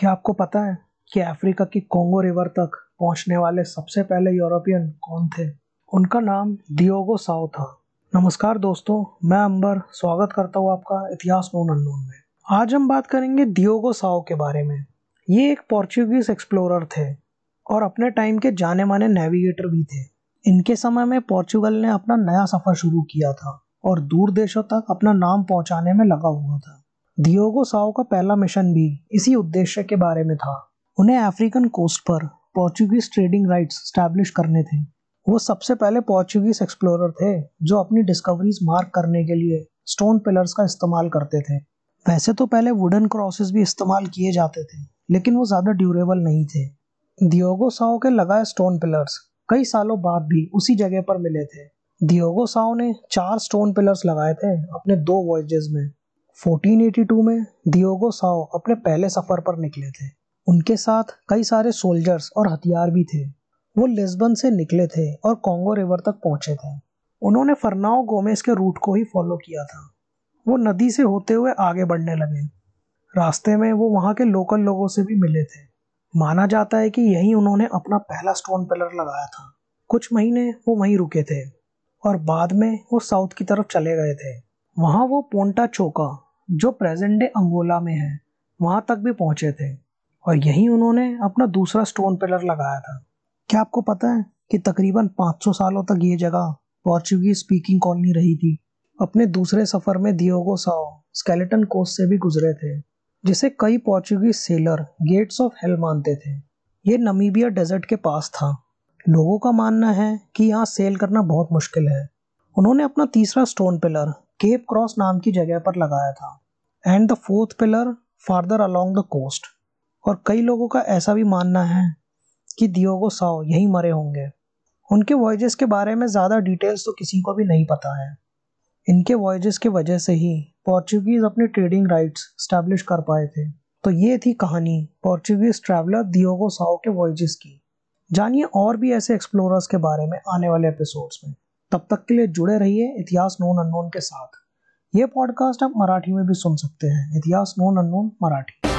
क्या आपको पता है कि अफ्रीका की कोंगो रिवर तक पहुँचने वाले सबसे पहले यूरोपियन कौन थे? उनका नाम दियोगो साओ था। नमस्कार दोस्तों, मैं अंबर स्वागत करता हूँ आपका इतिहास नोन अननोन में। आज हम बात करेंगे दियोगो साओ के बारे में। ये एक पोर्चुगीज एक्सप्लोरर थे और अपने टाइम के जाने माने नेविगेटर भी थे। इनके समय में पोर्चुगल ने अपना नया सफ़र शुरू किया था और दूर देशों तक अपना नाम पहुँचाने में लगा हुआ था। दियोगो साओ का पहला मिशन भी इसी उद्देश्य के बारे में था। उन्हें अफ्रीकन कोस्ट पर पोर्चुगीज ट्रेडिंग राइट्स स्टैब्लिश करने थे। वो सबसे पहले पोर्चुगीज एक्सप्लोरर थे, जो अपनी डिस्कवरीज मार्क करने के लिए स्टोन पिलर्स का इस्तेमाल करते थे। वैसे तो पहले वुडन क्रॉसेस भी इस्तेमाल किए जाते थे, लेकिन वो ज़्यादा ड्यूरेबल नहीं थे। दियोगो साओ के लगाए स्टोन पिलर्स कई सालों बाद भी उसी जगह पर मिले थे। दियोगो साओ ने चार स्टोन पिलर्स लगाए थे अपने दो वॉयजेस में। 1482 में दियोगो साओ अपने पहले सफ़र पर निकले थे। उनके साथ कई सारे सोल्जर्स और हथियार भी थे। वो लिस्बन से निकले थे और कॉन्गो रिवर तक पहुँचे थे। उन्होंने फरनाओ गोमेस के रूट को ही फॉलो किया था। वो नदी से होते हुए आगे बढ़ने लगे। रास्ते में वो वहाँ के लोकल लोगों से भी मिले थे। माना जाता है कि यही उन्होंने अपना पहला स्टोन पिलर लगाया था। कुछ महीने वो वहीं रुके थे और बाद में वो साउथ की तरफ़ चले गए थे। वहाँ वो पोंटा चोका जो प्रेजेंट डे अंगोला में है, वहाँ तक भी पहुँचे थे। और यहीं उन्होंने अपना दूसरा स्टोन पिलर लगाया था। क्या आपको पता है कि तकरीबन 500 सालों तक ये जगह पोर्चुगीज स्पीकिंग कॉलोनी रही थी? अपने दूसरे सफ़र में दियोगो साओ स्केलेटन कोस्ट से भी गुजरे थे, जिसे कई Portuguese sailor gates of hell मानते थे। ये नमीबिया डेजर्ट के पास था। लोगों का मानना है कि यहाँ सेल करना बहुत मुश्किल है। उन्होंने अपना तीसरा स्टोन पिलर केप क्रॉस नाम की जगह पर लगाया था। And the fourth pillar farther along the coast और कई लोगों का ऐसा भी मानना है कि दियोगो साओ यहीं मरे होंगे। उनके वॉयजेस के बारे में ज़्यादा डिटेल्स तो किसी को भी नहीं पता है। इनके वॉयजेस के वजह से ही पोर्चुगीज अपने ट्रेडिंग राइट्स स्टैब्लिश कर पाए थे। तो ये थी कहानी पोर्चुगीज ट्रैवलर दियोगो साओ के वॉयजेस की। जानिए और भी ऐसे एक्सप्लोरर्स के बारे में आने वाले एपिसोड्स में। तब तक के लिए जुड़े रहिए इतिहास नोन अननोन के साथ। ये पॉडकास्ट आप मराठी में भी सुन सकते हैं। इतिहास नोन अननोन मराठी।